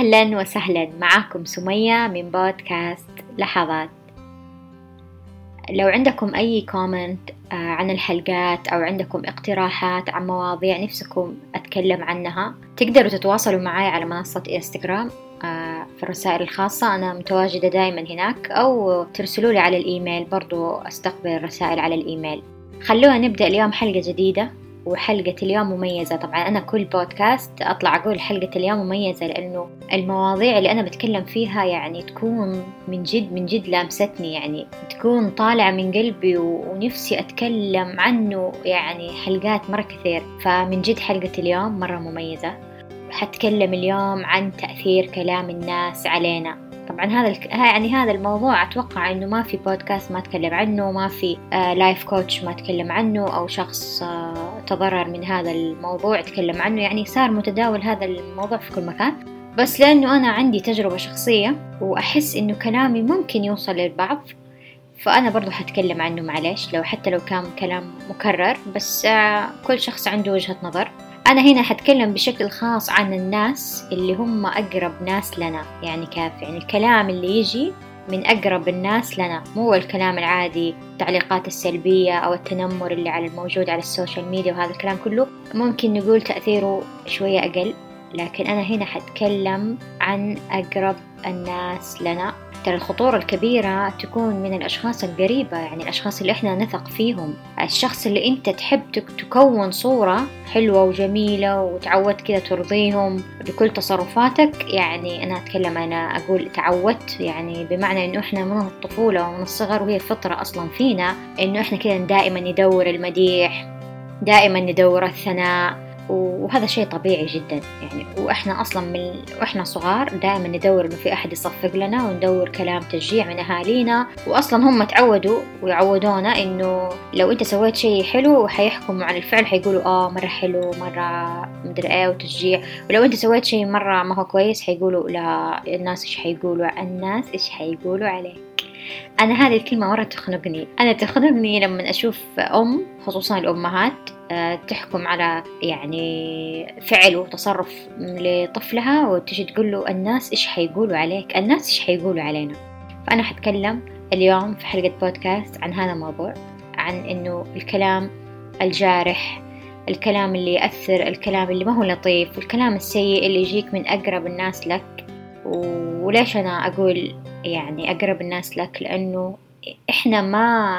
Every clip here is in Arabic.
أهلا وسهلا. معاكم سمية من بودكاست لحظات. لو عندكم أي comment عن الحلقات أو عندكم اقتراحات عن مواضيع نفسكم أتكلم عنها تقدروا تتواصلوا معي على منصة إنستغرام آه، في الرسائل الخاصة. أنا متواجدة دائما هناك. أو ترسلوا لي على الإيميل برضو أستقبل الرسائل على الإيميل. خلونا نبدأ اليوم حلقة جديدة. وحلقة اليوم مميزة. طبعا أنا كل بودكاست أطلع أقول حلقة اليوم مميزة لأنه المواضيع اللي أنا بتكلم فيها يعني تكون من جد من جد لامستني. يعني تكون طالعة من قلبي ونفسي أتكلم عنه يعني حلقات مرة كثير. فمن جد حلقة اليوم مرة مميزة. حتكلم اليوم عن تأثير كلام الناس علينا. طبعا هذا يعني هذا الموضوع أتوقع إنه ما في بودكاست ما أتكلم عنه ما في لايف كوتش ما أتكلم عنه أو شخص آه، تضرر من هذا الموضوع أتكلم عنه. يعني صار متداول هذا الموضوع في كل مكان. بس لأنه أنا عندي تجربة شخصية وأحس إنه كلامي ممكن يوصل للبعض فأنا برضو حتكلم عنه معلش لو حتى لو كان كلام مكرر. بس آه، كل شخص عنده وجهة نظر. أنا هنا حتكلم بشكل خاص عن الناس اللي هم أقرب ناس لنا يعني كيف؟ يعني الكلام اللي يجي من أقرب الناس لنا مو الكلام العادي التعليقات السلبية أو التنمر اللي على الموجود على السوشيال ميديا وهذا الكلام كله. ممكن نقول تأثيره شوية أقل لكن أنا هنا حتكلم عن أقرب الناس لنا. ترى الخطورة الكبيرة تكون من الأشخاص القريبة يعني الأشخاص اللي إحنا نثق فيهم. الشخص اللي أنت تحب تكون صورة حلوة وجميلة وتعودت كذا ترضيهم بكل تصرفاتك يعني أنا أتكلم أنا أقول تعودت يعني بمعنى إنه إحنا من الطفولة ومن الصغر وهي فطرة أصلا فينا إنه إحنا كذا دائما ندور المديح دائما ندور الثناء. وهذا شيء طبيعي جدا. يعني وإحنا أصلا من وإحنا صغار دائما ندور إنه في أحد يصفق لنا وندور كلام تشجيع من أهالينا. واصلا هم تعودوا ويعودونا إنه لو أنت سويت شيء حلو حيحكموا على الفعل حيقولوا آه مرة حلو مرة مدري إيه وتشجيع. ولو أنت سويت شيء مرة ما هو كويس حيقولوا لا الناس إيش حيقولوا؟ الناس إيش حيقولوا عليك أنا هذه الكلمة مرة تخنقني. أنا تخنقني لما أشوف أم خصوصا الأمهات آه، تحكم على يعني فعل وتصرف لطفلها وتجي تقول له الناس إيش حيقولوا عليك؟ الناس إيش حيقولوا علينا؟ فأنا حتكلم اليوم في حلقة بودكاست عن هذا الموضوع عن إنه الكلام الجارح الكلام اللي يأثر الكلام اللي ما هو لطيف والكلام السيء اللي يجيك من أقرب الناس لك. وليش أنا أقول يعني أقرب الناس لك لأنه إحنا ما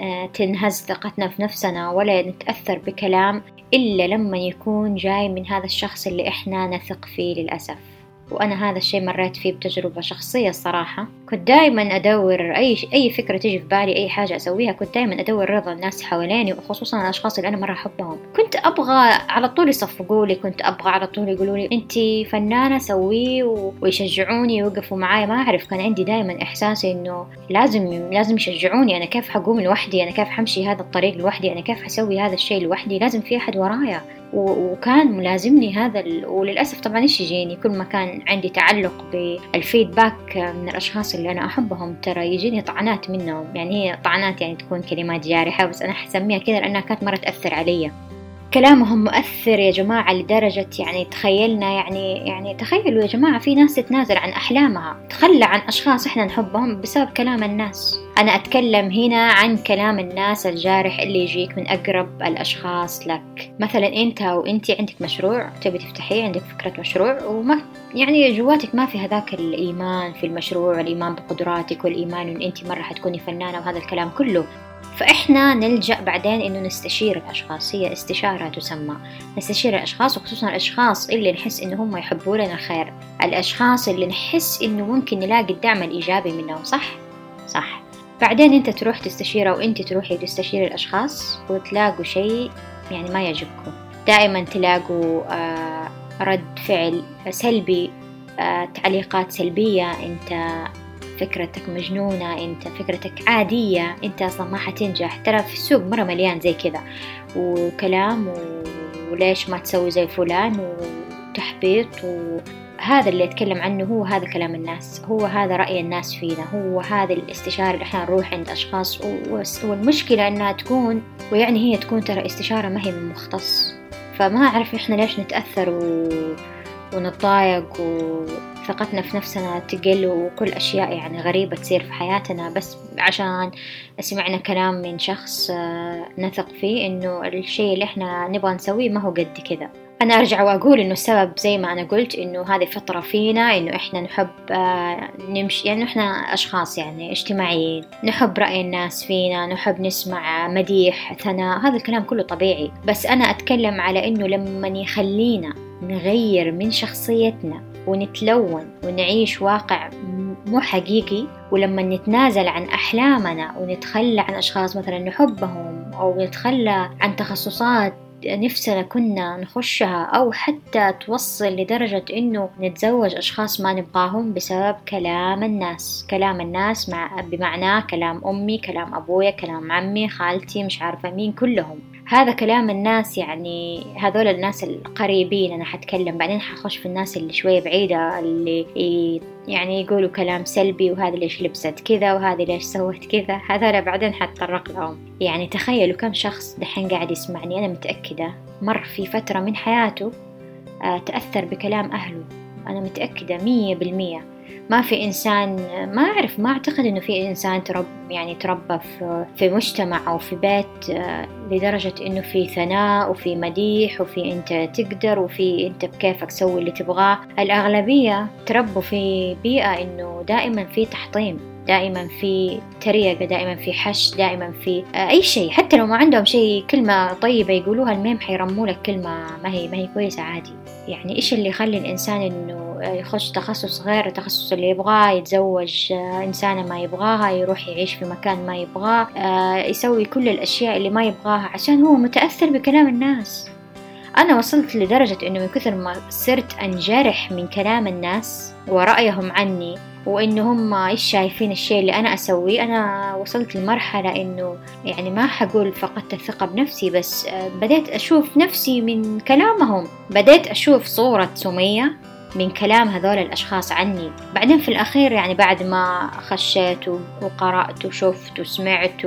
آه، تنهز ثقتنا في نفسنا ولا نتأثر بكلام إلا لما يكون جاي من هذا الشخص اللي إحنا نثق فيه للأسف. وأنا هذا الشيء مريت فيه بتجربة شخصية الصراحة. كنت دائما أدور أي أي فكرة تجي في بالي أي حاجة أسويها كنت دائما أدور رضا الناس حواليني وخصوصا الأشخاص اللي أنا مرة أحبهم. كنت أبغى على طول يصفقوا لي كنت أبغى على طول يقولوا لي أنت فنانة سويه ويشجعوني ويوقفوا معاي ما أعرف كان عندي دائما إحساسي إنه لازم لازم يشجعوني. أنا كيف حقوم لوحدي؟ أنا كيف حمشي هذا الطريق لوحدي؟ أنا كيف حسوي هذا الشيء لوحدي؟ لازم في أحد ورايا. وكان ملازمني هذا ال... وللأسف طبعا إيش يجيني؟ كل ما كان عندي تعلق بالفيدباك من الأشخاص اللي أنا أحبهم. ترى يجيني طعنات منهم. يعني هي طعنات يعني تكون كلمات جارحة بس أنا حسميها كذا لأنها كانت مرة تأثر علي. كلامهم مؤثر يا جماعة لدرجة يعني تخيلنا يعني يعني تخيلوا يا جماعة في ناس تتنازل عن أحلامها تخلى عن أشخاص إحنا نحبهم بسبب كلام الناس. أنا أتكلم هنا عن كلام الناس الجارح اللي يجيك من أقرب الأشخاص لك. مثلا أنت وأنت عندك مشروع تبي تفتحيه عندك فكرة مشروع وما يعني جواتك ما في هذاك الإيمان في المشروع الإيمان بقدراتك والإيمان إن أنت مرة حتكوني فنانة وهذا الكلام كله. فإحنا نلجأ بعدين إنه نستشير الأشخاص. هي استشارة تسمى. نستشير الأشخاص وخصوصا الأشخاص اللي نحس إنه هم يحبوا لنا الخير الأشخاص اللي نحس إنه ممكن نلاقي الدعم الإيجابي منهم صح؟ صح. بعدين أنت تروح تستشير أو تروحي تستشير الأشخاص وتلاقوا شيء يعني ما يعجبكم. دائما تلاقوا آه رد فعل سلبي آه تعليقات سلبية. أنت فكرتك مجنونة أنت فكرتك عادية أنت أصلا ما حتنجح. ترى في السوق مرة مليان زي كذا وكلام وليش ما تسوي زي فلان وتحبيط وهذا اللي أتكلم عنه هو هذا كلام الناس هو هذا رأي الناس فينا هو هذا الاستشارة اللي إحنا نروح عند أشخاص. والمشكلة أنها تكون ويعني هي تكون ترى استشارة ما هي من مختص. فما أعرف إحنا ليش نتأثر و... ونتضايق و... ثقتنا في نفسنا تقل وكل أشياء يعني غريبة تصير في حياتنا. بس عشان سمعنا كلام من شخص آه، نثق فيه إنه الشيء اللي إحنا نبغى نسويه ما هو قد كذا. أنا أرجع وأقول إنه السبب زي ما أنا قلت إنه هذه فترة فينا إنه إحنا نحب آه، نمشي يعني إحنا أشخاص يعني اجتماعيين. نحب رأي الناس فينا نحب نسمع مديح ثناء هذا الكلام كله طبيعي. بس أنا أتكلم على إنه لما يخلينا نغير من شخصيتنا ونتلون ونعيش واقع مو حقيقي ولما نتنازل عن أحلامنا ونتخلى عن أشخاص مثلا نحبهم أو نتخلى عن تخصصات نفسنا كنا نخشها أو حتى توصل لدرجة إنه نتزوج أشخاص ما نبغاهم بسبب كلام الناس. كلام الناس مع بمعنى كلام أمي كلام أبويا كلام عمي خالتي مش عارفة مين كلهم. هذا كلام الناس يعني هذول الناس القريبين أنا حتكلم. بعدين حخش في الناس اللي شوية بعيدة اللي يعني يقولوا كلام سلبي وهذه ليش لبست كذا وهذه ليش سوت كذا. هذول بعدين حتطرق لهم يعني تخيلوا كم شخص دحين قاعد يسمعني أنا متأكدة. مر في فترة من حياته آه، تأثر بكلام أهله. أنا متأكدة مية بالمية. ما في إنسان ما أعرف ما أعتقد إنه في إنسان ترب يعني تربى في, مجتمع أو في بيت آه، لدرجة إنه في ثناء وفي مديح وفي أنت تقدر وفي أنت بكيفك سوي اللي تبغاه. الأغلبية تربوا في بيئة إنه دائما في تحطيم. دائما في تريقة دائما في حش دائما في آه، أي شيء. حتى لو ما عندهم شيء كلمة طيبة يقولوها المهم حيرموا لك كلمة ما هي ما هي كويسة عادي. يعني إيش اللي يخلي الإنسان إنه يخش تخصص غير التخصص اللي يبغاه يتزوج آه، إنسانة ما يبغاها يروح يعيش في مكان ما يبغاه آه، يسوي كل الأشياء اللي ما يبغاها عشان هو متأثر بكلام الناس. أنا وصلت لدرجة إنه من كثر ما صرت أنجرح من كلام الناس ورأيهم عني وإنه هم إيش شايفين الشيء اللي أنا أسويه. أنا وصلت لمرحلة إنه يعني ما حقول فقدت الثقة بنفسي بس آه، بديت أشوف نفسي من كلامهم. بديت أشوف صورة سمية من كلام هذول الأشخاص عني. بعدين في الأخير يعني بعد ما خشيت وقرأت وشفت وسمعت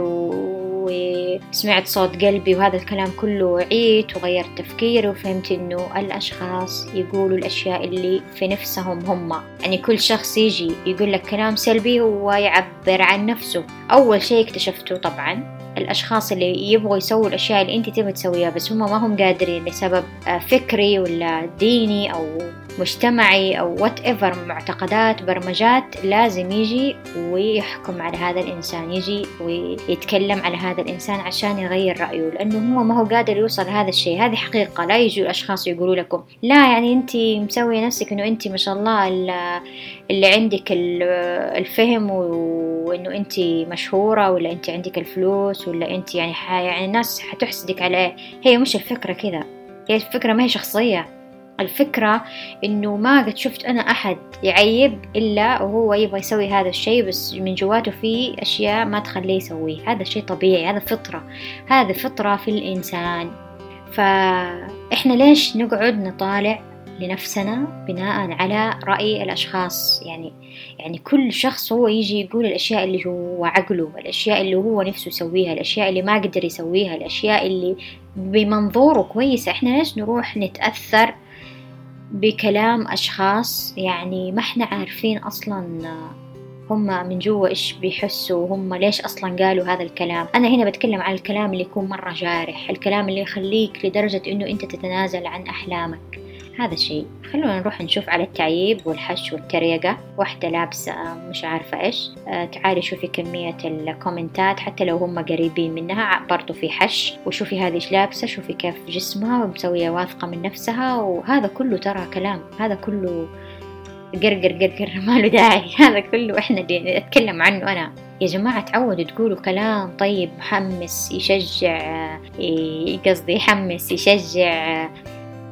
وسمعت صوت قلبي وهذا الكلام كله وعيت وغيرت تفكيري وفهمت إنه الأشخاص يقولوا الأشياء اللي في نفسهم هم. يعني كل شخص يجي يقول لك كلام سلبي ويعبر عن نفسه. أول شيء اكتشفته طبعا الأشخاص اللي يبغوا يسووا الأشياء اللي أنت تبغي تسويها بس هم ما هم قادرين لسبب فكري ولا ديني أو مجتمعي أو whatever معتقدات برمجات لازم يجي ويحكم على هذا الإنسان يجي ويتكلم على هذا الإنسان عشان يغير رأيه لأنه هو ما هو قادر يوصل لهذا الشيء. هذه حقيقة لا يجوا الأشخاص يقولوا لكم لا يعني أنت مسوية نفسك أنه أنت ما شاء الله اللي عندك الفهم وأنه أنت مشهورة ولا أنت عندك الفلوس ولا أنت يعني يعني الناس حتحسدك عليه هي مش الفكرة كذا هي الفكرة ما هي شخصية. الفكرة إنه ما قد شفت أنا أحد يعيب إلا وهو يبغى يسوي هذا الشيء بس من جواته في أشياء ما تخليه يسويه هذا شيء طبيعي هذا فطرة. هذا فطرة في الإنسان. فإحنا ليش نقعد نطالع لنفسنا بناء على رأي الأشخاص؟ يعني يعني كل شخص هو يجي يقول الأشياء اللي هو عقله الأشياء اللي هو نفسه يسويها الأشياء اللي ما قدر يسويها الأشياء اللي بمنظوره كويسة. إحنا ليش نروح نتأثر بكلام أشخاص يعني ما إحنا عارفين أصلا هم من جوا إيش بيحسوا وهم ليش أصلا قالوا هذا الكلام. أنا هنا بتكلم عن الكلام اللي يكون مرة جارح الكلام اللي يخليك لدرجة إنه أنت تتنازل عن أحلامك. هذا الشيء. خلونا نروح نشوف على التعييب والحش والتريقة. واحدة لابسة مش عارفة إيش. آه تعالي شوفي كمية الكومنتات حتى لو هم قريبين منها. برضو في حش. وشوفي هذه إيش لابسة. شوفي كيف جسمها ومسوية واثقة من نفسها. وهذا كله ترى كلام. هذا كله قرقر قرقر ما له داعي. هذا كله إحنا اللي نتكلم عنه أنا. يا جماعة تعودوا تقولوا كلام طيب محمس يشجع قصدي يحمس يشجع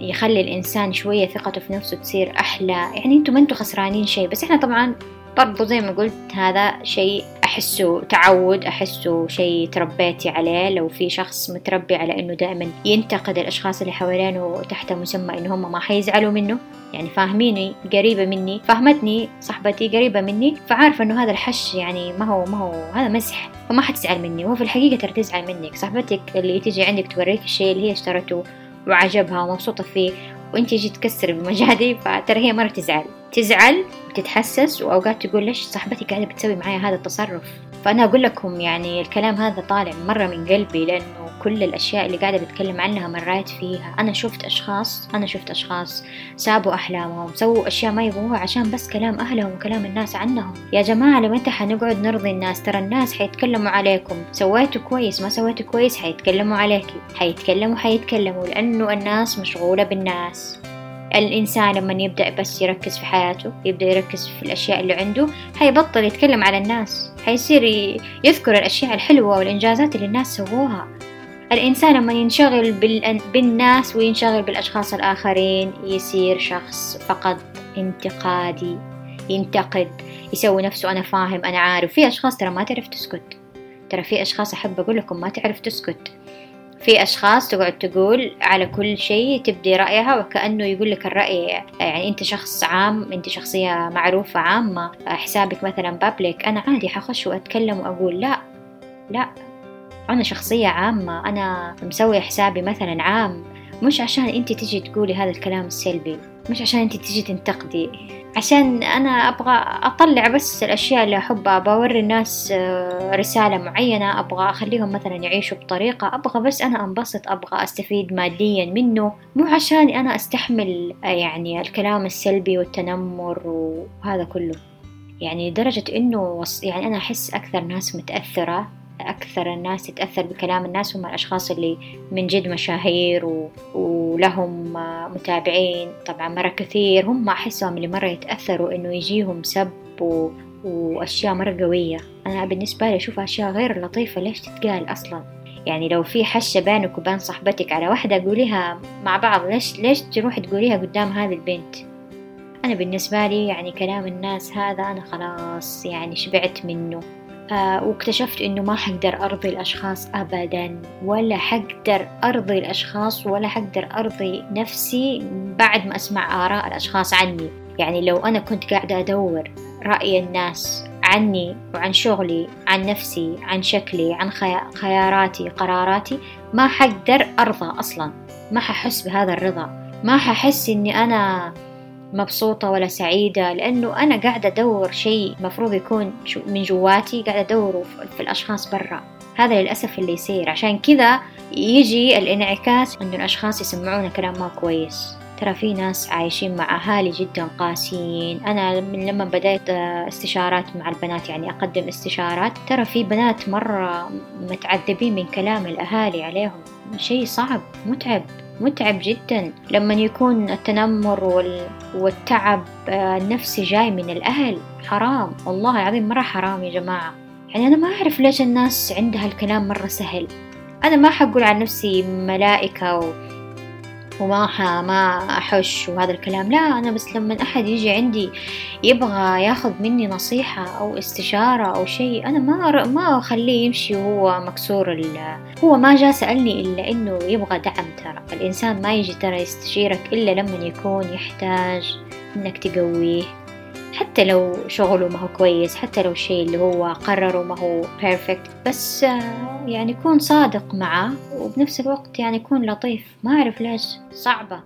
يخلي الإنسان شوية ثقته في نفسه تصير أحلى. يعني أنتم ما أنتم خسرانين شيء بس إحنا طبعا برضو زي ما قلت هذا شيء أحسه تعود أحسه شيء تربيتي عليه. لو في شخص متربي على إنه دائما ينتقد الأشخاص اللي حوالينه تحت مسمى إنه هم ما حيزعلوا منه يعني فاهميني قريبة مني فهمتني صاحبتي قريبة مني فعارفة إنه هذا الحش يعني ما هو ما هو هذا مسح فما حتزعل مني. وهو في الحقيقة ترى تزعل منك. صاحبتك اللي تيجي عندك توريك الشيء اللي هي اشترته وعجبها ومبسوطة فيه وانت جيت تكسر بمجادي فترى هي مرة تزعل. تزعل وتتحسس وأوقات تقول ليش صاحبتي قاعدة بتسوي معايا هذا التصرف؟ فأنا أقول لكم يعني الكلام هذا طالع مرة من قلبي لأنه كل الأشياء اللي قاعدة بتكلم عنها مريت فيها. أنا شفت أشخاص أنا شفت أشخاص سابوا أحلامهم سووا أشياء ما يبغوها عشان بس كلام أهلهم وكلام الناس عنهم. يا جماعة أنت حنقعد نرضي الناس ترى الناس حيتكلموا عليكم. سويتوا كويس ما سويتوا كويس حيتكلموا عليكي حيتكلموا حيتكلموا لأنه الناس مشغولة بالناس. الإنسان لما يبدأ بس يركز في حياته يبدأ يركز في الأشياء اللي عنده حيبطل يتكلم على الناس. حيصير يذكر الأشياء الحلوة والإنجازات اللي الناس سووها. الإنسان لما ينشغل بالناس وينشغل بالأشخاص الآخرين يصير شخص فقط انتقادي ينتقد يسوي نفسه أنا فاهم أنا عارف. في أشخاص ترى ما تعرف تسكت. ترى في أشخاص أحب أقول لكم ما تعرف تسكت. في أشخاص تقعد تقول على كل شيء تبدي رأيها وكأنه يقول لك الرأي يعني أنت شخص عام أنت شخصية معروفة عامة حسابك مثلا بابليك أنا عادي حخش وأتكلم وأقول لا لا أنا شخصية عامة أنا مسوي حسابي مثلا عام مش عشان أنت تجي تقولي هذا الكلام السلبي مش عشان أنت تجي تنتقدي. عشان أنا أبغى أطلع بس الأشياء اللي أحبها بوري الناس آه، رسالة معينة أبغى أخليهم مثلا يعيشوا بطريقة أبغى بس أنا أنبسط أبغى أستفيد ماديا منه مو عشان أنا أستحمل آه، يعني الكلام السلبي والتنمر وهذا كله. يعني لدرجة إنه يعني أنا أحس أكثر ناس متأثرة أكثر الناس تتأثر بكلام الناس هم الأشخاص اللي من جد مشاهير و... ولهم متابعين. طبعا مرة كثير هم أحسهم اللي مرة يتأثروا إنه يجيهم سب و... وأشياء مرة قوية. أنا بالنسبة لي أشوف أشياء غير لطيفة. ليش تتقال أصلا؟ يعني لو في حشة بينك وبين صاحبتك على واحدة قوليها مع بعض ليش ليش تروحي تقوليها قدام هذه البنت؟ أنا بالنسبة لي يعني كلام الناس هذا أنا خلاص يعني شبعت منه. آه واكتشفت إنه ما حقدر أرضي الأشخاص ابدا ولا حقدر أرضي الأشخاص ولا حقدر أرضي نفسي بعد ما أسمع آراء الأشخاص عني. يعني لو أنا كنت قاعدة أدور رأي الناس عني وعن شغلي عن نفسي عن شكلي عن خياراتي قراراتي ما حقدر أرضى أصلا. ما ححس بهذا الرضا. ما ححس إني أنا مبسوطة ولا سعيدة لأنه أنا قاعدة أدور شيء مفروض يكون من جواتي قاعدة أدوره في الأشخاص برا. هذا للأسف اللي يصير. عشان كذا يجي الانعكاس أنه الأشخاص يسمعونا كلام ما كويس. ترى في ناس عايشين مع أهالي جدا قاسيين. أنا من لما بدأت استشارات مع البنات يعني أقدم استشارات ترى في بنات مرة متعذبين من كلام الأهالي عليهم. شيء صعب متعب. متعب جدا لما يكون التنمر والتعب آه، النفسي جاي من الأهل. حرام والله العظيم مرة حرام يا جماعة. يعني أنا ما أعرف ليش الناس عندها الكلام مرة سهل. أنا ما حقول عن نفسي ملائكة و... وما ما أحش وهذا الكلام. لا أنا بس لما أحد يجي عندي يبغى ياخذ مني نصيحة أو استشارة أو شيء أنا ما ما أخليه يمشي وهو مكسور ال... هو ما جاء سألني إلا إنه يبغى دعم ترى. الإنسان ما يجي ترى يستشيرك إلا لما يكون يحتاج إنك تقويه. حتى لو شغله ما هو كويس حتى لو شيء اللي هو قرره ما هو بيرفكت بس يعني يكون صادق معه وبنفس الوقت يعني يكون لطيف. ما أعرف ليش صعبة.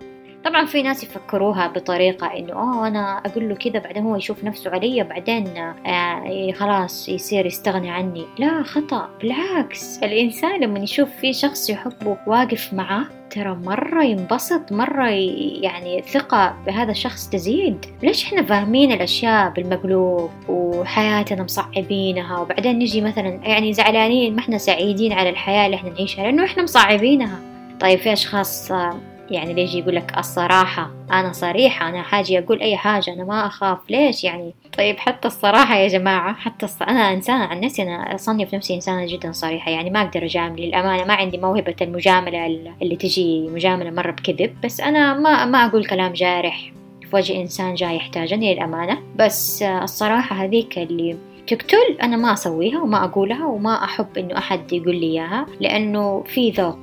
طبعا في ناس يفكروها بطريقة إنه آه أنا أقول له كذا بعدين هو يشوف نفسه علي بعدين آه خلاص يصير يستغني عني. لا خطأ. بالعكس الإنسان لما يشوف في شخص يحبه واقف معه ترى مرة ينبسط مرة يعني الثقة بهذا الشخص تزيد. ليش إحنا فاهمين الأشياء بالمقلوب وحياتنا مصعبينها؟ وبعدين نجي مثلا يعني زعلانين ما إحنا سعيدين على الحياة اللي إحنا نعيشها لأنه إحنا مصعبينها. طيب في أشخاص يعني ليش يقول لك الصراحة؟ أنا صريحة أنا حاجي أقول أي حاجة أنا ما أخاف. ليش يعني؟ طيب حتى الصراحة يا جماعة حتى الص... أنا إنسانة عن نفسي أنا أصنف نفسي إنسانة جدا صريحة. يعني ما أقدر أجامل للأمانة ما عندي موهبة المجاملة اللي تجي مجاملة مرة بكذب. بس أنا ما ما أقول كلام جارح في وجه إنسان جاي يحتاجني للأمانة. بس الصراحة هذيك اللي تقتل أنا ما أسويها وما أقولها وما أحب إنه أحد يقول لي إياها لأنه في ذوق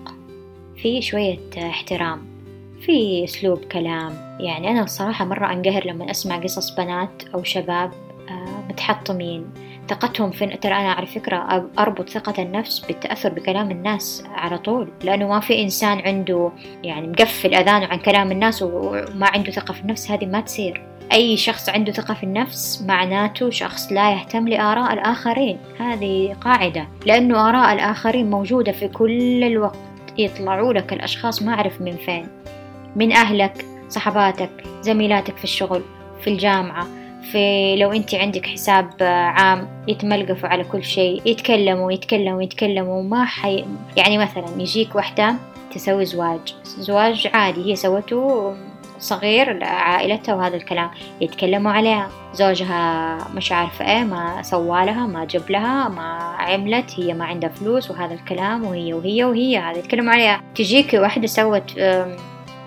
في شوية احترام. في أسلوب كلام. يعني أنا الصراحة مرة أنقهر لما أسمع قصص بنات أو شباب آه، متحطمين. ثقتهم في ترى أنا على فكرة أربط ثقة النفس بالتأثر بكلام الناس على طول. لأنه ما في إنسان عنده يعني مقفل أذانه عن كلام الناس وما عنده ثقة في النفس هذه ما تصير. أي شخص عنده ثقة في النفس معناته شخص لا يهتم لآراء الآخرين. هذه قاعدة. لأنه آراء الآخرين موجودة في كل الوقت. يطلعوا لك الأشخاص ما أعرف من فين. من أهلك صحباتك زميلاتك في الشغل في الجامعة في لو أنت عندك حساب عام يتملقفوا على كل شيء يتكلموا يتكلموا يتكلموا ما حي يعني مثلا يجيك واحدة تسوي زواج زواج عادي هي سوته صغير لعائلتها وهذا الكلام يتكلموا عليها زوجها مش عارفة إيه ما سوالها ما جاب لها ما عملت هي ما عندها فلوس وهذا الكلام وهي وهي وهي هذا يتكلموا عليها. تجيك واحدة سوت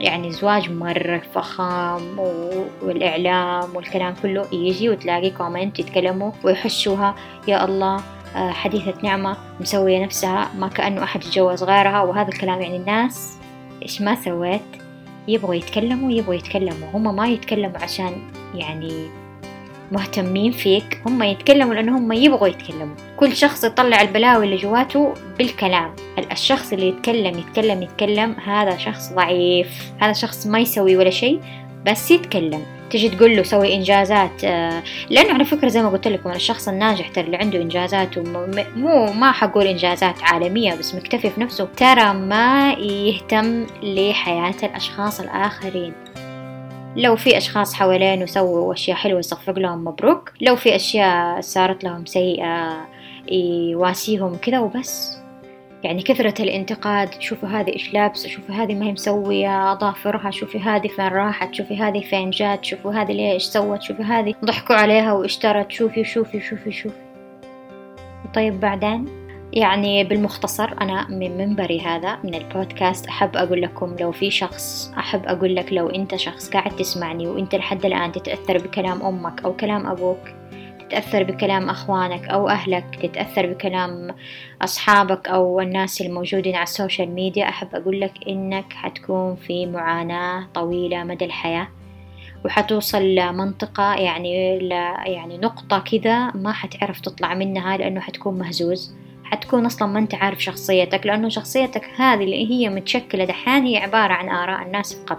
يعني زواج مرة فخم والإعلام والكلام كله يجي وتلاقي comment يتكلموا ويحشوها. يا الله آه، حديثة نعمة مسوية نفسها ما كأنه أحد يتجوز غيرها. وهذا الكلام يعني الناس إيش ما سويت يبغوا يتكلموا يبغوا يتكلموا. هم ما يتكلموا عشان يعني مهتمين فيك. هم يتكلموا لأنه هم يبغوا يتكلموا. كل شخص يطلع البلاوي اللي جواته بالكلام. الشخص اللي يتكلم يتكلم يتكلم. هذا شخص ضعيف. هذا شخص ما يسوي ولا شيء بس يتكلم. تجي تقول له سوي إنجازات آه، لأنه على فكرة زي ما قلت لكم الشخص الناجح ترى اللي عنده إنجازات مو ما حقول إنجازات عالمية بس مكتفي في نفسه ترى ما يهتم لحياة الأشخاص الآخرين. لو في أشخاص حوالينه سووا أشياء حلوة يصفق لهم مبروك. لو في أشياء صارت لهم سيئة يواسيهم كذا وبس. يعني كثرة الانتقاد شوفوا هذه إيش لابسة شوفوا هذه ما هي مسوية أظافرها شوفي هذه فين راحت شوفي هذه فين جات شوفوا هذه ليه إيش سوت شوفي هذه ضحكوا عليها واشترت شوفي شوفي شوفي شوفي. طيب بعدين؟ يعني بالمختصر أنا من منبري هذا من البودكاست أحب أقول لكم لو في شخص أحب أقول لك لو أنت شخص قاعد تسمعني وأنت لحد الآن تتأثر بكلام أمك أو كلام أبوك تتأثر بكلام أخوانك أو أهلك تتأثر بكلام أصحابك أو الناس الموجودين على السوشيال ميديا أحب أقول لك إنك حتكون في معاناة طويلة مدى الحياة وحتوصل لمنطقة يعني ل يعني نقطة كذا ما حتعرف تطلع منها لأنه حتكون مهزوز. حتكون أصلا ما أنت عارف شخصيتك لأنه شخصيتك هذه اللي هي متشكلة دحين هي عبارة عن آراء الناس فقط.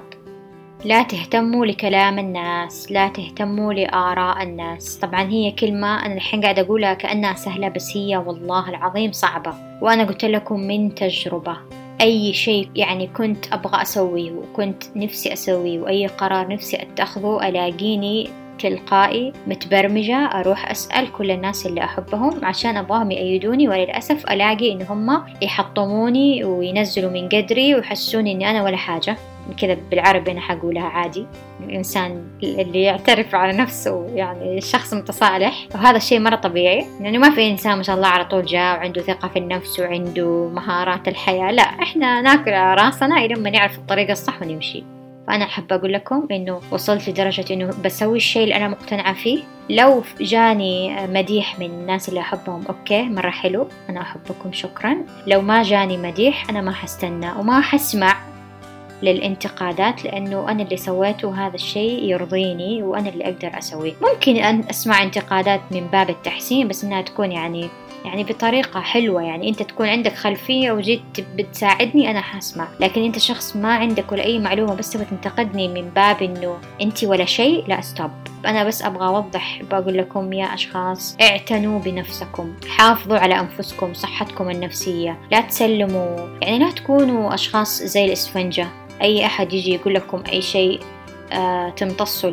لا تهتموا لكلام الناس لا تهتموا لآراء الناس. طبعا هي كلمة أنا الحين قاعدة أقولها كأنها سهلة بس هي والله العظيم صعبة. وأنا قلت لكم من تجربة أي شيء يعني كنت أبغى أسويه وكنت نفسي أسويه وأي قرار نفسي أتخذه ألاقيني تلقائي متبرمجة أروح أسأل كل الناس اللي أحبهم عشان أبغاهم يأيدوني وللأسف ألاقي إن هم يحطموني وينزلوا من قدري ويحسوني إني أنا ولا حاجة. كذا بالعربي أنا حقولها عادي. الإنسان اللي يعترف على نفسه يعني شخص متصالح. وهذا الشيء مرة طبيعي يعني ما في إنسان ما شاء الله على طول جاء وعنده ثقة في النفس وعنده مهارات الحياة. لا إحنا ناكل على راسنا إلى ما نعرف الطريقة الصح ونمشي. فأنا أحب أقول لكم إنه وصلت لدرجة إنه بسوي الشيء اللي أنا مقتنعة فيه. لو جاني مديح من الناس اللي أحبهم أوكي مرة حلو أنا أحبكم شكرا. لو ما جاني مديح أنا ما حستنى وما حسمع للانتقادات لأنه أنا اللي سويته هذا الشيء يرضيني وأنا اللي أقدر أسويه. ممكن أن أسمع انتقادات من باب التحسين بس إنها تكون يعني يعني بطريقة حلوة يعني أنت تكون عندك خلفية وجيت بتساعدني أنا حاسمع لكن أنت شخص ما عندك ولا أي معلومة بس تبغى تنتقدني من باب إنه أنت ولا شيء لا ستوب أنا بس أبغى أوضح بقول لكم يا أشخاص اعتنوا بنفسكم. حافظوا على أنفسكم صحتكم النفسية. لا تسلموا. يعني لا تكونوا أشخاص زي الإسفنجة. أي أحد يجي يقول لكم أي شيء آه تمتصوا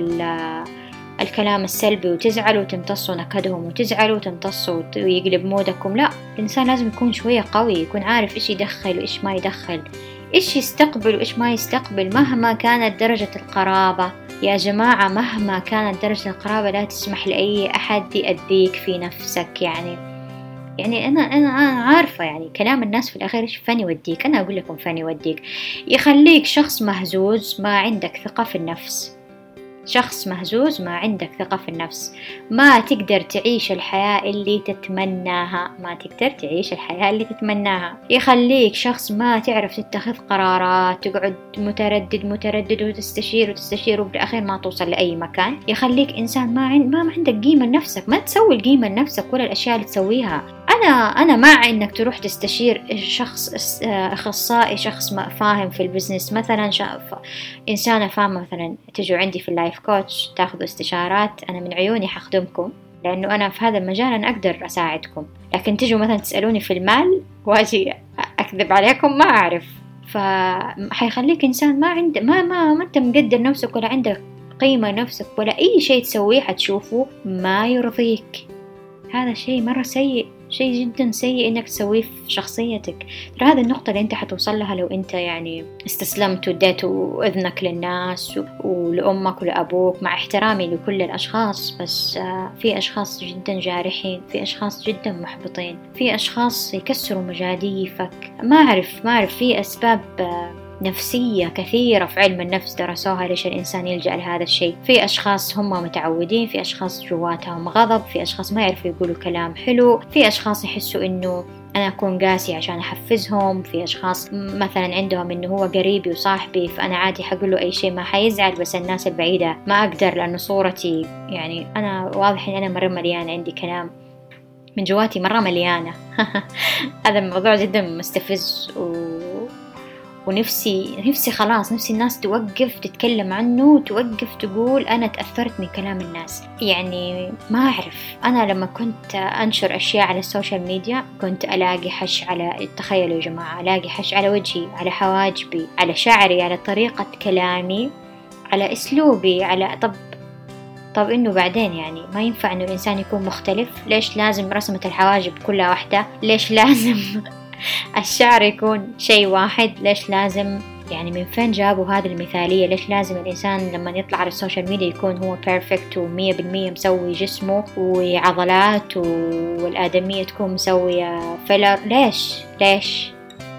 الكلام السلبي وتزعلوا وتمتصوا نكدهم وتزعلوا وتمتصوا ويقلب مودكم. لا الإنسان لازم يكون شوية قوي يكون عارف إيش يدخل وإيش ما يدخل. إيش يستقبل وإيش ما يستقبل مهما كانت درجة القرابة. يا جماعة مهما كانت درجة القرابة لا تسمح لأي أحد يأذيك في نفسك. يعني يعني أنا أنا أنا عارفة يعني كلام الناس في الأخير إيش فين يوديك. أنا أقول لكم فين يوديك. يخليك شخص مهزوز ما عندك ثقة في النفس. شخص مهزوز ما عندك ثقة في النفس. ما تقدر تعيش الحياة اللي تتمناها. ما تقدر تعيش الحياة اللي تتمناها. يخليك شخص ما تعرف تتخذ قرارات تقعد متردد متردد وتستشير وتستشير وبالأخير ما توصل لأي مكان. يخليك إنسان ما, عند ما عندك قيمة لنفسك. ما تسوي القيمة لنفسك ولا الأشياء اللي تسويها. أنا أنا مع إنك تروح تستشير شخص أخصائي شخص فاهم في ال business. مثلا إنسانة فاهمة مثلا تجوا عندي في ال life coach تاخذوا استشارات أنا من عيوني حخدمكم لأنه أنا في هذا المجال أنا أقدر أساعدكم. لكن تجوا مثلا تسألوني في المال واجي أكذب عليكم ما أعرف. فحيخليك إنسان ما عنده ما ما ما أنت مقدر نفسك ولا عندك قيمة نفسك ولا أي شيء تسويه حتشوفه ما يرضيك. هذا شيء مرة سيء. شيء جدا سيء إنك تسويه في شخصيتك. ترى هذه النقطة اللي أنت حتوصل لها لو أنت يعني استسلمت واديت اذنك للناس ولأمك ولأبوك مع احترامي لكل الأشخاص بس آه، في أشخاص جدا جارحين في أشخاص جدا محبطين في أشخاص يكسروا مجاديفك ما أعرف ما أعرف في أسباب آه، نفسية كثيرة في علم النفس درسوها ليش الإنسان يلجأ لهذا الشيء. في أشخاص هم متعودين في أشخاص جواتهم غضب في أشخاص ما يعرفوا يقولوا كلام حلو في أشخاص يحسوا إنه أنا أكون قاسي عشان أحفزهم في أشخاص مثلا عندهم إنه هو قريبي وصاحبي فأنا عادي حقول له أي شيء ما حيزعل بس الناس البعيدة ما أقدر لأنه صورتي يعني أنا واضح إن أنا مرة مليانة عندي كلام من جواتي مرة مليانة. هذا الموضوع جدا مستفز و ونفسي نفسي خلاص نفسي الناس توقف تتكلم عنه وتوقف تقول أنا تأثرت من كلام الناس. يعني ما أعرف. أنا لما كنت أنشر أشياء على ال social media كنت ألاقي حش على تخيلوا يا جماعة ألاقي حش على وجهي على حواجبي على شعري على طريقة كلامي على أسلوبي على طب طب إنه بعدين يعني ما ينفع إنه الإنسان يكون مختلف. ليش لازم رسمة الحواجب كلها واحدة؟ ليش لازم الشعر يكون شيء واحد ليش لازم؟ يعني من فين جابوا هذه المثالية؟ ليش لازم الإنسان لما يطلع على ال social media يكون هو perfect ومية بالمية مسوي جسمه وعضلات والآدمية تكون مسوية filler ليش؟ ليش؟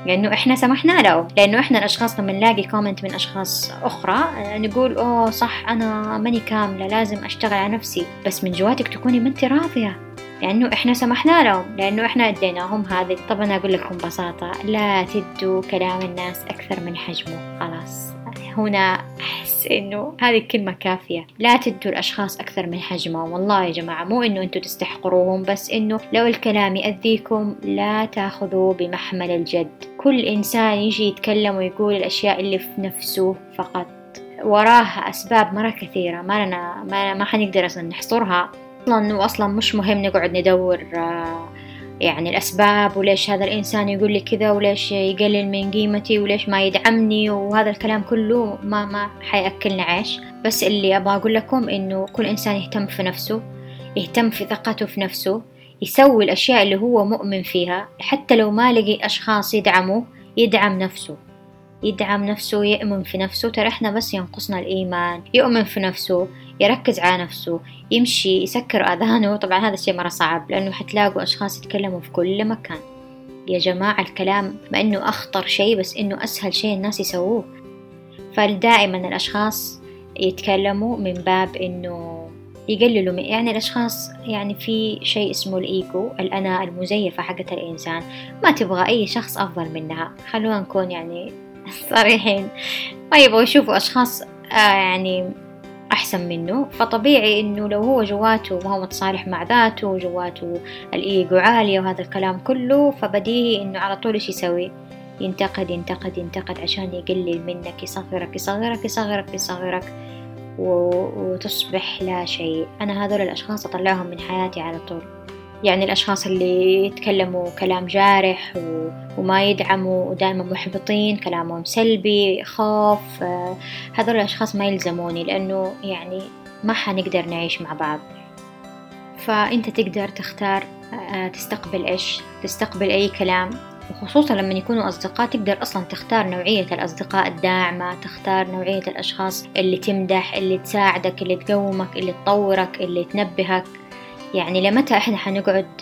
لأنه إحنا سمحنا له. لأنه إحنا الأشخاص لما نلاقي كومنت من أشخاص أخرى نقول أوه صح أنا ماني كاملة لازم أشتغل على نفسي. بس من جواتك تكوني ما أنت راضية لأنه إحنا سمحنا لهم لأنه إحنا أديناهم هذه. طبعا أقول لكم ببساطة لا تدوا كلام الناس أكثر من حجمه. خلاص. هنا أحس إنه هذه الكلمة كافية. لا تدوا الأشخاص أكثر من حجمهم. والله يا جماعة مو إنه أنتوا تستحقروهم بس إنه لو الكلام يأذيكم لا تاخذوه بمحمل الجد. كل إنسان يجي يتكلم ويقول الأشياء اللي في نفسه فقط. وراها أسباب مرة كثيرة ما لنا ما, ما حنقدر أصلا نحصرها. أصلا وأصلا مش مهم نقعد ندور آه، يعني الأسباب وليش هذا الإنسان يقول لي كذا وليش يقلل من قيمتي وليش ما يدعمني وهذا الكلام كله ما ما حيأكلنا عيش. بس اللي أبغى أقول لكم إنه كل إنسان يهتم في نفسه يهتم في ثقته في نفسه يسوي الأشياء اللي هو مؤمن فيها. حتى لو ما لقي أشخاص يدعموه يدعم نفسه يدعم نفسه يؤمن في نفسه. ترى إحنا بس ينقصنا الإيمان يؤمن في نفسه يركز على نفسه يمشي يسكر آذانه. طبعا هذا الشيء مرة صعب لأنه حتلاقوا أشخاص يتكلموا في كل مكان. يا جماعة الكلام ما إنه أخطر شيء بس إنه أسهل شيء الناس يسووه. فدائما الأشخاص يتكلموا من باب إنه يقللوا من يعني الأشخاص يعني في شيء اسمه الإيجو الأنا المزيفة حقت الإنسان. ما تبغى أي شخص أفضل منها. خلونا نكون يعني صريحين. ما يبغوا يشوفوا أشخاص آه يعني أحسن منه. فطبيعي إنه لو هو جواته ما هو متصالح مع ذاته وجواته الإيجو عالية وهذا الكلام كله فبديهي إنه على طول إيش يسوي؟ ينتقد ينتقد ينتقد عشان يقلل منك يصغرك يصغرك يصغرك يصغرك وتصبح لا شيء. أنا هذول الأشخاص أطلعهم من حياتي على طول. يعني الأشخاص اللي يتكلموا كلام جارح و... وما يدعموا ودائما محبطين كلامهم سلبي خوف آه، هذول الأشخاص ما يلزموني لأنه يعني ما حنقدر نعيش مع بعض. فأنت تقدر تختار آه، تستقبل إيش؟ تستقبل أي كلام. وخصوصا لما يكونوا أصدقاء تقدر أصلا تختار نوعية الأصدقاء الداعمة تختار نوعية الأشخاص اللي تمدح اللي تساعدك اللي تقومك اللي تطورك اللي تنبهك. يعني لمتى إحنا حنقعد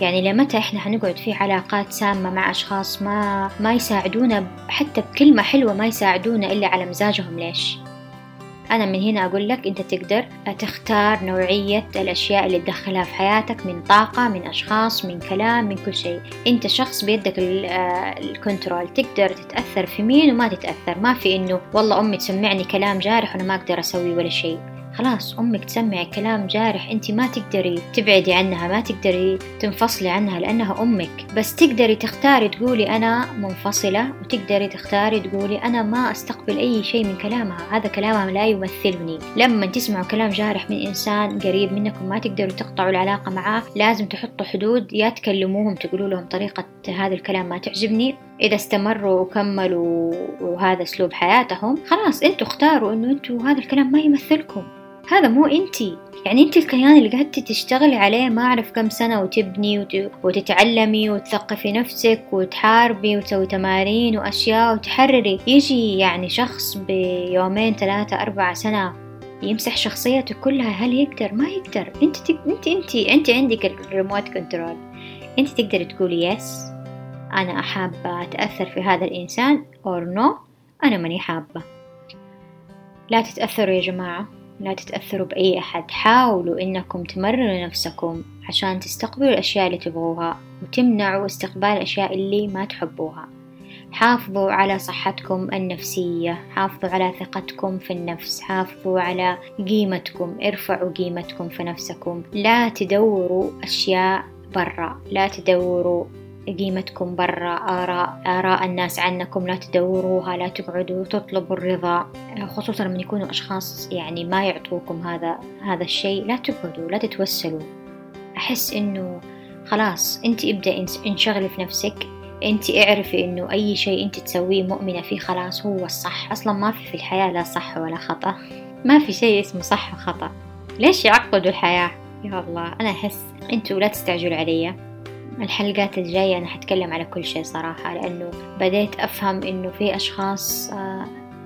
يعني لمتى إحنا حنقعد في علاقات سامة مع أشخاص ما ما يساعدونا حتى بكلمة حلوة ما يساعدونا إلا على مزاجهم ليش؟ أنا من هنا أقول لك أنت تقدر تختار نوعية الأشياء اللي تدخلها في حياتك من طاقة من أشخاص من كلام من كل شيء. أنت شخص بيدك الكنترول. تقدر تتأثر في مين وما تتأثر. ما في إنه والله أمي تسمعني كلام جارح وأنا ما أقدر أسوي ولا شيء. خلاص أمك تسمع كلام جارح أنت ما تقدري تبعدي عنها ما تقدري تنفصلي عنها لأنها أمك. بس تقدري تختاري تقولي أنا منفصلة وتقدري تختاري تقولي أنا ما أستقبل أي شيء من كلامها. هذا كلامها لا يمثلني. لما تسمعوا كلام جارح من إنسان قريب منكم ما تقدروا تقطعوا العلاقة معاه. لازم تحطوا حدود يا تكلموهم تقولوا لهم طريقة هذا الكلام ما تعجبني. إذا استمروا وكملوا وهذا أسلوب حياتهم خلاص أنتوا اختاروا إنه أنتوا هذا الكلام ما يمثلكم. هذا مو إنتي. يعني انت الكيان اللي قعدتي تشتغلي عليه ما أعرف كم سنة وتبني وت... وتتعلمي وتثقفي نفسك وتحاربي وتسوي تمارين وأشياء وتحرري. يجي يعني شخص بيومين ثلاثة أربعة سنة يمسح شخصيته كلها هل يقدر؟ ما يقدر. أنت تك... أنت أنت أنت عندك ال remote control أنت تقدري تقولي yes أنا حابة أتأثر في هذا الإنسان or no no. أنا ماني حابة. لا تتأثروا يا جماعة. لا تتأثروا بأي أحد. حاولوا إنكم تمرنوا نفسكم عشان تستقبلوا الأشياء اللي تبغوها وتمنعوا استقبال الأشياء اللي ما تحبوها. حافظوا على صحتكم النفسية حافظوا على ثقتكم في النفس حافظوا على قيمتكم ارفعوا قيمتكم في نفسكم. لا تدوروا أشياء برا لا تدوروا قيمتكم برا آراء آراء الناس عنكم لا تدوروها لا تقعدوا تطلبوا الرضا. خصوصا لما يكونوا أشخاص يعني ما يعطوكم هذا هذا الشيء لا تقعدوا لا تتوسلوا. أحس إنه خلاص أنت ابدأ انشغلي في نفسك. أنت اعرفي إنه أي شيء أنت تسويه مؤمنة فيه خلاص هو الصح. أصلا ما في في الحياة لا صح ولا خطأ. ما في شيء اسمه صح وخطأ. ليش يعقدوا الحياة؟ يا الله أنا أحس أنتوا لا تستعجلوا علي. الحلقات الجاية أنا حتكلم على كل شيء صراحة لأنه بديت أفهم إنه في أشخاص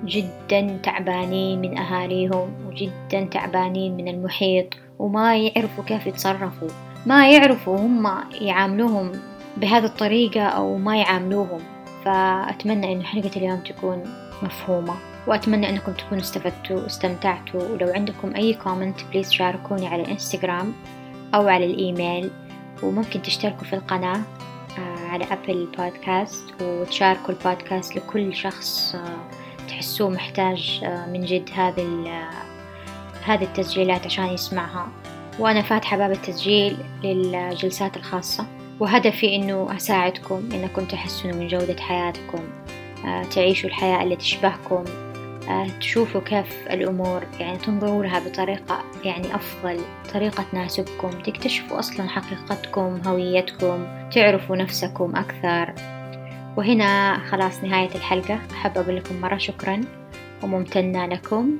جدا تعبانين من أهاليهم وجدا تعبانين من المحيط وما يعرفوا كيف يتصرفوا. ما يعرفوا هم يعاملوهم بهذه الطريقة أو ما يعاملوهم. فأتمنى إنه حلقة اليوم تكون مفهومة وأتمنى أنكم تكونوا استفدتوا واستمتعتوا ولو عندكم أي comment please شاركوني على الإنستغرام أو على الإيميل. وممكن تشتركوا في القناة على Apple Podcast وتشاركوا البودكاست لكل شخص تحسوه محتاج من جد هذه هذه التسجيلات عشان يسمعها. وأنا فاتحة باب التسجيل للجلسات الخاصة. وهدفي إنه أساعدكم إنكم تحسنوا من جودة حياتكم تعيشوا الحياة اللي تشبهكم. تشوفوا كيف الأمور يعني تنظروا لها بطريقة يعني أفضل طريقة تناسبكم تكتشفوا أصلا حقيقتكم هويتكم تعرفوا نفسكم أكثر. وهنا خلاص نهاية الحلقة. أحب أقول لكم مرة شكرا وممتنة لكم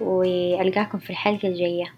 وألقاكم في الحلقة الجاية.